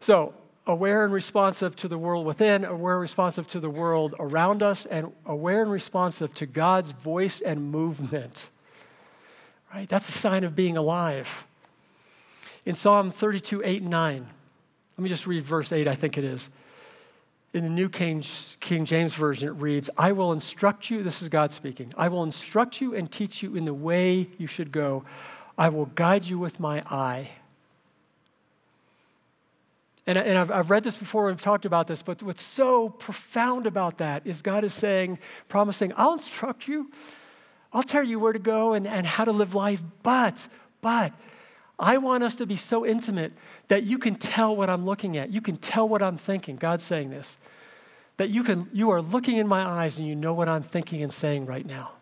So, aware and responsive to the world within, aware and responsive to the world around us, and aware and responsive to God's voice and movement. Right? That's a sign of being alive. In Psalm 32, 8 and 9, let me just read verse 8, I think it is. In the New King, King James Version, it reads, I will instruct you, this is God speaking, I will instruct you and teach you in the way you should go. I will guide you with my eye. And, and I've, I've read this before, we've talked about this, but what's so profound about that is God is saying, promising, I'll instruct you, I'll tell you where to go and, and how to live life, but, but, I want us to be so intimate that you can tell what I'm looking at. You can tell what I'm thinking. God's saying this. That you can you are looking in my eyes and you know what I'm thinking and saying right now.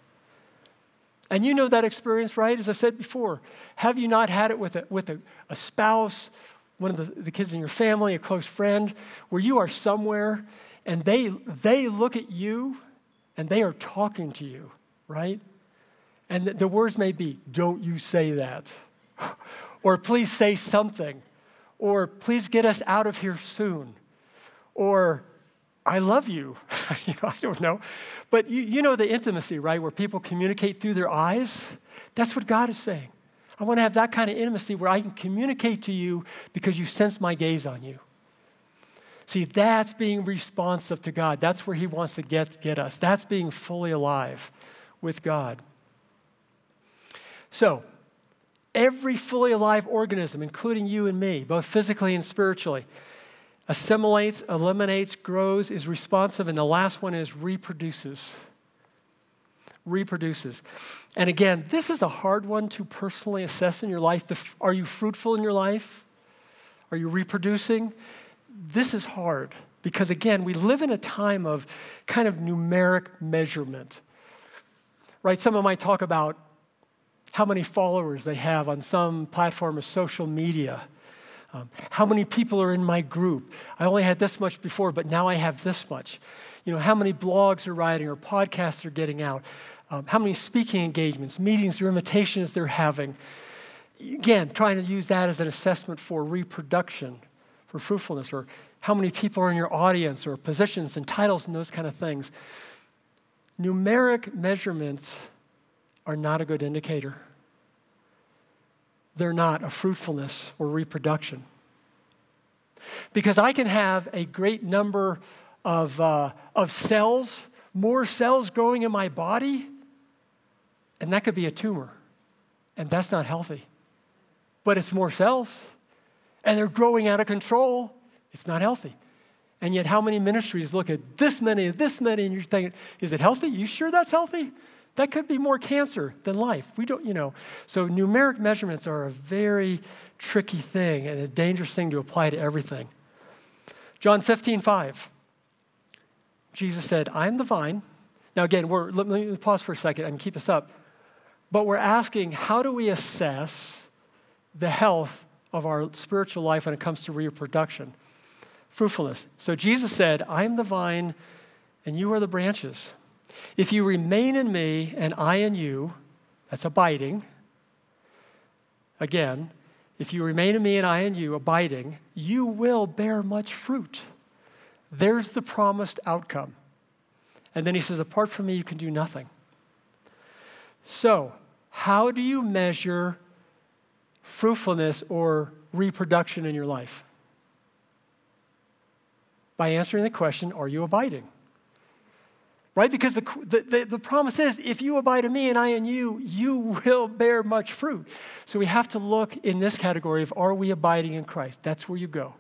And you know that experience, right? As I've said before, have you not had it with a, with a, a spouse one of the, the kids in your family, a close friend, where you are somewhere and they, they look at you and they are talking to you, right? And the, the words may be, don't you say that. or please say something. Or please get us out of here soon. Or I love you. you know, I don't know. But you, you know the intimacy, right? Where people communicate through their eyes. That's what God is saying. I want to have that kind of intimacy where I can communicate to you because you sense my gaze on you. See, that's being responsive to God. That's where He wants to get, get us. That's being fully alive with God. So, every fully alive organism, including you and me, both physically and spiritually, assimilates, eliminates, grows, is responsive, and the last one is reproduces. Reproduces. And again, this is a hard one to personally assess in your life. Are you fruitful in your life? Are you reproducing? This is hard because, again, we live in a time of kind of numeric measurement. Right? Someone might talk about how many followers they have on some platform of social media. Um, how many people are in my group? I only had this much before, but now I have this much. You know, how many blogs are writing or podcasts are getting out? Um, how many speaking engagements, meetings, or invitations they're having? Again, trying to use that as an assessment for reproduction, for fruitfulness, or how many people are in your audience, or positions and titles and those kind of things. Numeric measurements are not a good indicator. They're not a fruitfulness or reproduction. Because I can have a great number of, uh, of cells, more cells growing in my body, and that could be a tumor. And that's not healthy. But it's more cells, and they're growing out of control. It's not healthy. And yet, how many ministries look at this many, this many, and you're thinking, is it healthy? You sure that's healthy? That could be more cancer than life. We don't, you know. So, numeric measurements are a very tricky thing and a dangerous thing to apply to everything. John 15, 5. Jesus said, I'm the vine. Now, again, we're, let me pause for a second and keep this up. But we're asking, how do we assess the health of our spiritual life when it comes to reproduction? Fruitfulness. So Jesus said, I am the vine, and you are the branches. If you remain in me and I in you, that's abiding. Again, if you remain in me and I in you, abiding, you will bear much fruit. There's the promised outcome. And then he says, apart from me, you can do nothing. So, how do you measure fruitfulness or reproduction in your life? By answering the question, are you abiding? Right? Because the, the, the, promise is, if you abide in me and I in you, you will bear much fruit. So we have to look in this category of are we abiding in Christ? That's where you go.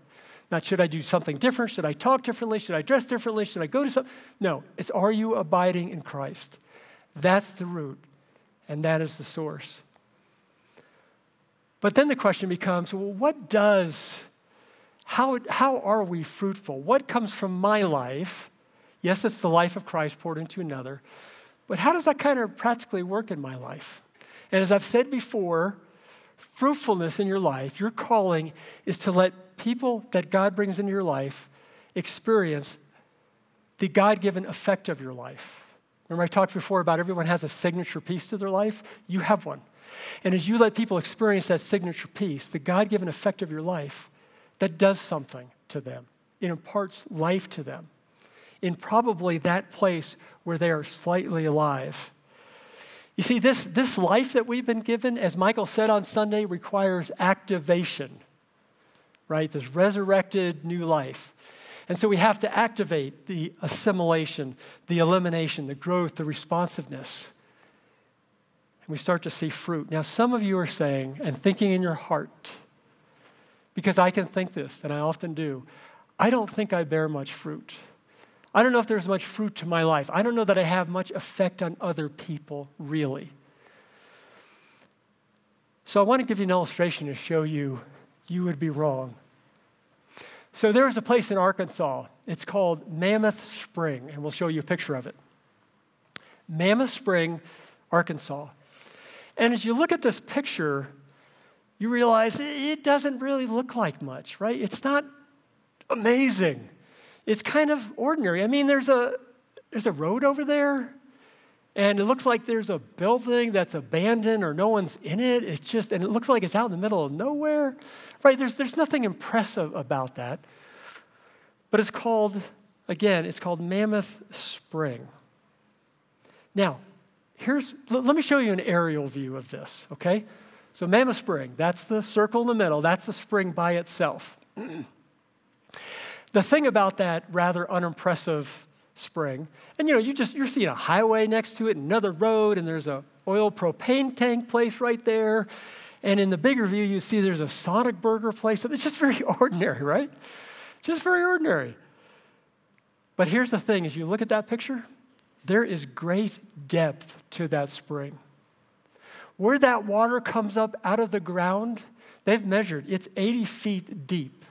Not should I do something different? Should I talk differently? Should I dress differently? Should I go to something? No, it's are you abiding in Christ? That's the root, and that is the source. But then the question becomes well, what does, how, how are we fruitful? What comes from my life? Yes, it's the life of Christ poured into another, but how does that kind of practically work in my life? And as I've said before, fruitfulness in your life, your calling is to let people that God brings into your life experience the God given effect of your life. Remember, I talked before about everyone has a signature piece to their life? You have one. And as you let people experience that signature piece, the God given effect of your life, that does something to them. It imparts life to them in probably that place where they are slightly alive. You see, this, this life that we've been given, as Michael said on Sunday, requires activation right? This resurrected new life. And so we have to activate the assimilation, the elimination, the growth, the responsiveness. And we start to see fruit. Now, some of you are saying and thinking in your heart, because I can think this, and I often do, I don't think I bear much fruit. I don't know if there's much fruit to my life. I don't know that I have much effect on other people, really. So I want to give you an illustration to show you you would be wrong. So there's a place in Arkansas. It's called Mammoth Spring, and we'll show you a picture of it. Mammoth Spring, Arkansas. And as you look at this picture, you realize it doesn't really look like much, right? It's not amazing. It's kind of ordinary. I mean, there's a there's a road over there, and it looks like there's a building that's abandoned or no one's in it. It's just, and it looks like it's out in the middle of nowhere, right? There's, there's nothing impressive about that. But it's called, again, it's called Mammoth Spring. Now, here's, let me show you an aerial view of this, okay? So, Mammoth Spring, that's the circle in the middle, that's the spring by itself. the thing about that rather unimpressive spring. And you know, you just you're seeing a highway next to it, another road, and there's a oil propane tank place right there. And in the bigger view, you see there's a Sonic Burger place. It's just very ordinary, right? Just very ordinary. But here's the thing as you look at that picture, there is great depth to that spring. Where that water comes up out of the ground, they've measured, it's 80 feet deep.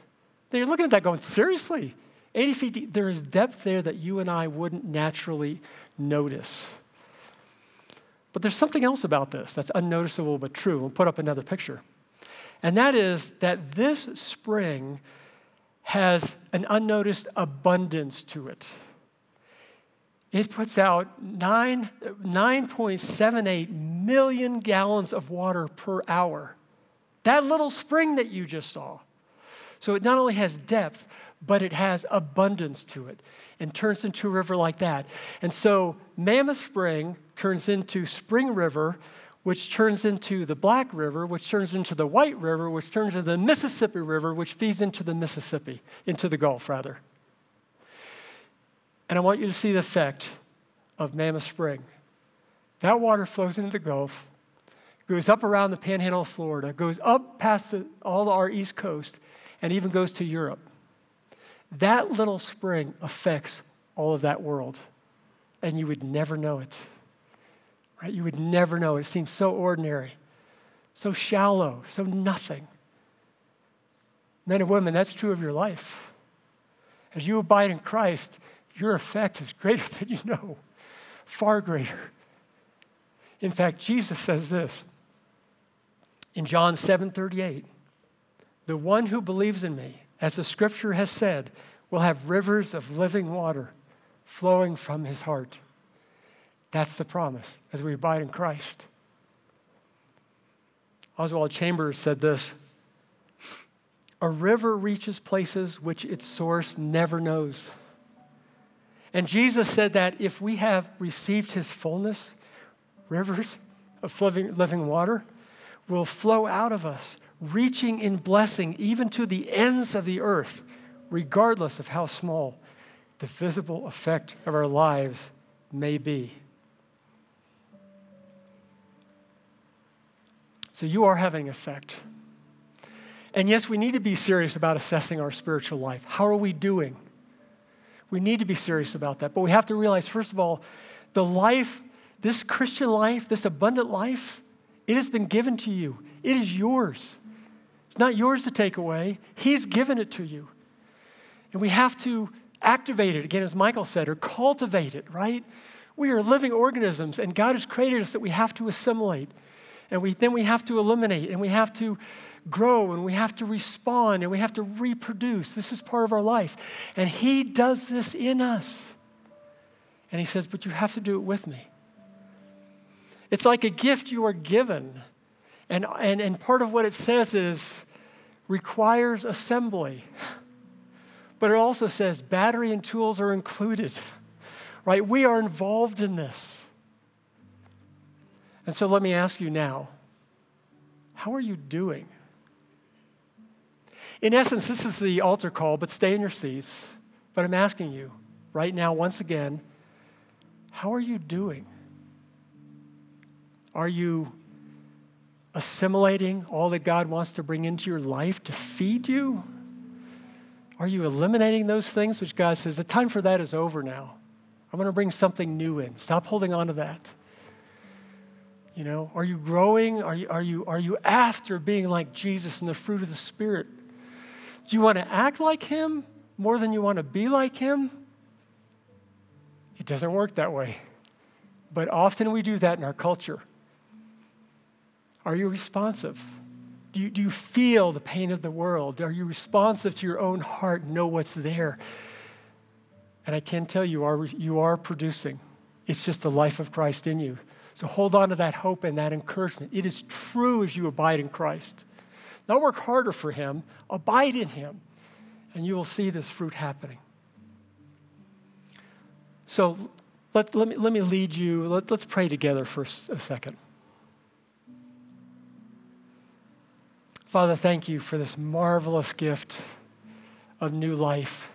They're looking at that going, seriously? 80 feet deep. There is depth there that you and I wouldn't naturally notice. But there's something else about this that's unnoticeable but true. We'll put up another picture. And that is that this spring has an unnoticed abundance to it. It puts out 9, 9.78 million gallons of water per hour. That little spring that you just saw. So it not only has depth, but it has abundance to it and turns into a river like that. And so Mammoth Spring turns into Spring River, which turns into the Black River, which turns into the White River, which turns into the Mississippi River, which feeds into the Mississippi, into the Gulf, rather. And I want you to see the effect of Mammoth Spring. That water flows into the Gulf, goes up around the panhandle of Florida, goes up past the, all our East Coast, and even goes to Europe. That little spring affects all of that world, and you would never know it. Right? You would never know. It seems so ordinary, so shallow, so nothing. Men and women, that's true of your life. As you abide in Christ, your effect is greater than you know, far greater. In fact, Jesus says this in John 7 38. The one who believes in me, as the scripture has said, will have rivers of living water flowing from his heart. That's the promise as we abide in Christ. Oswald Chambers said this A river reaches places which its source never knows. And Jesus said that if we have received his fullness, rivers of living, living water will flow out of us, reaching in blessing even to the ends of the earth, regardless of how small the visible effect of our lives may be. So you are having effect. And yes, we need to be serious about assessing our spiritual life. How are we doing? We need to be serious about that. But we have to realize, first of all, the life, this Christian life, this abundant life, it has been given to you. It is yours. It's not yours to take away, He's given it to you. And we have to activate it, again, as Michael said, or cultivate it, right? We are living organisms, and God has created us that we have to assimilate. And we, then we have to eliminate, and we have to grow, and we have to respond, and we have to reproduce. This is part of our life. And He does this in us. And He says, But you have to do it with me. It's like a gift you are given. And, and, and part of what it says is requires assembly. But it also says battery and tools are included, right? We are involved in this. And so let me ask you now how are you doing? In essence, this is the altar call, but stay in your seats. But I'm asking you right now, once again, how are you doing? Are you assimilating all that God wants to bring into your life to feed you? Are you eliminating those things which God says, the time for that is over now? I'm going to bring something new in. Stop holding on to that. You know, are you growing? Are you, are you, are you after being like Jesus and the fruit of the Spirit? Do you want to act like Him more than you want to be like Him? It doesn't work that way. But often we do that in our culture. Are you responsive? Do you, do you feel the pain of the world? Are you responsive to your own heart and know what's there? And I can tell you, are, you are producing. It's just the life of Christ in you. So hold on to that hope and that encouragement. It is true as you abide in Christ. Not work harder for Him, abide in Him, and you will see this fruit happening. So let, let, me, let me lead you. Let, let's pray together for a second. Father, thank you for this marvelous gift of new life,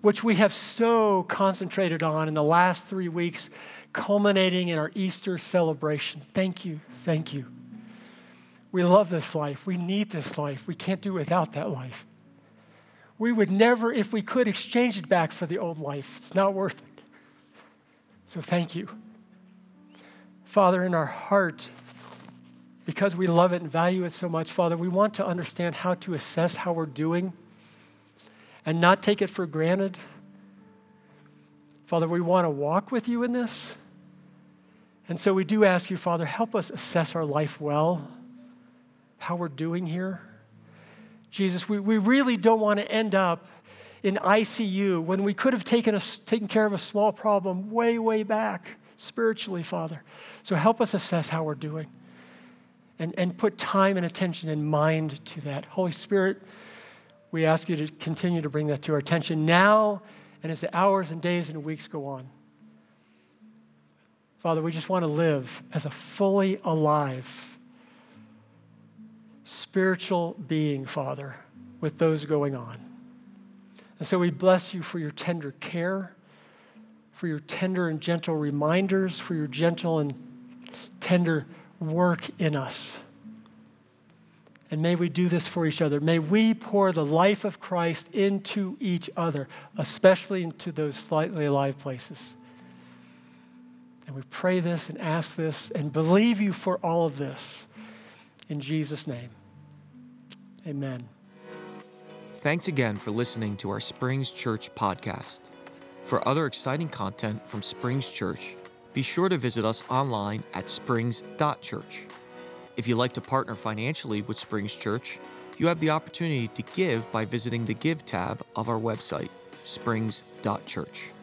which we have so concentrated on in the last three weeks, culminating in our Easter celebration. Thank you, thank you. We love this life. We need this life. We can't do without that life. We would never, if we could, exchange it back for the old life. It's not worth it. So thank you. Father, in our heart, because we love it and value it so much, Father, we want to understand how to assess how we're doing and not take it for granted. Father, we want to walk with you in this. And so we do ask you, Father, help us assess our life well, how we're doing here. Jesus, we, we really don't want to end up in ICU when we could have taken, a, taken care of a small problem way, way back spiritually, Father. So help us assess how we're doing and, and put time and attention and mind to that. Holy Spirit, we ask you to continue to bring that to our attention now and as the hours and days and weeks go on. Father, we just want to live as a fully alive spiritual being, Father, with those going on. And so we bless you for your tender care, for your tender and gentle reminders, for your gentle and tender work in us. And may we do this for each other. May we pour the life of Christ into each other, especially into those slightly alive places. And we pray this and ask this and believe you for all of this. In Jesus' name, amen. Thanks again for listening to our Springs Church podcast. For other exciting content from Springs Church, be sure to visit us online at springs.church. If you'd like to partner financially with Springs Church, you have the opportunity to give by visiting the Give tab of our website, springs.church.